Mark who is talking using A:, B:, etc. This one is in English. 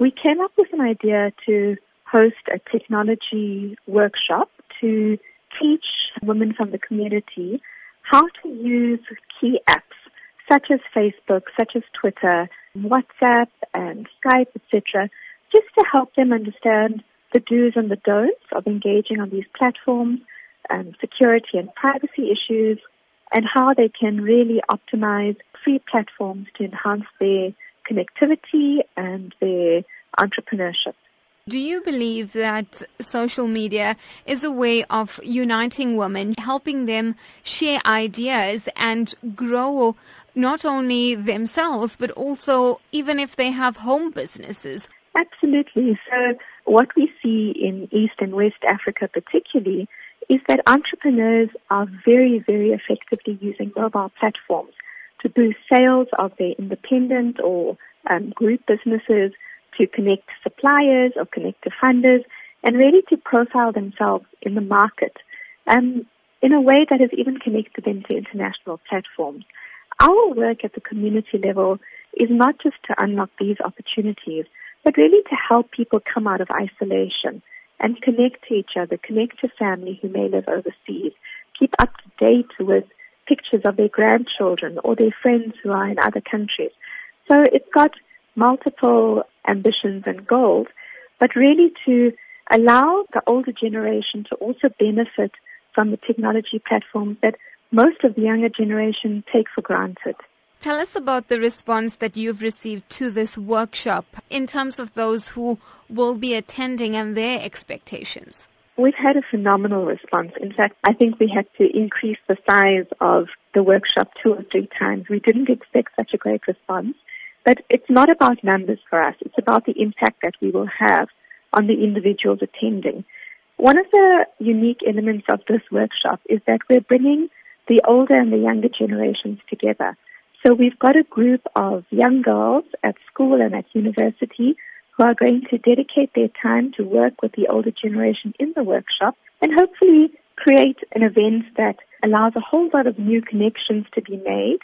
A: we came up with an idea to host a technology workshop to teach women from the community how to use key apps such as Facebook, such as Twitter, WhatsApp and Skype, etc., just to help them understand the do's and the don'ts of engaging on these platforms, um, security and privacy issues, and how they can really optimize free platforms to enhance their connectivity and their entrepreneurship.
B: Do you believe that social media is a way of uniting women, helping them share ideas and grow not only themselves, but also even if they have home businesses?
A: Absolutely. So, what we see in East and West Africa, particularly, is that entrepreneurs are very, very effectively using mobile platforms to boost sales of their independent or um, group businesses, to connect suppliers or connect to funders, and really to profile themselves in the market um, in a way that has even connected them to international platforms. Our work at the community level is not just to unlock these opportunities, but really to help people come out of isolation and connect to each other, connect to family who may live overseas, keep up to date with pictures of their grandchildren or their friends who are in other countries. So it's got multiple ambitions and goals, but really to allow the older generation to also benefit from the technology platforms that most of the younger generation take for granted.
B: Tell us about the response that you've received to this workshop in terms of those who will be attending and their expectations.
A: We've had a phenomenal response. In fact, I think we had to increase the size of the workshop two or three times. We didn't expect such a great response. But it's not about numbers for us. It's about the impact that we will have on the individuals attending. One of the unique elements of this workshop is that we're bringing the older and the younger generations together. So we've got a group of young girls at school and at university who are going to dedicate their time to work with the older generation in the workshop and hopefully create an event that allows a whole lot of new connections to be made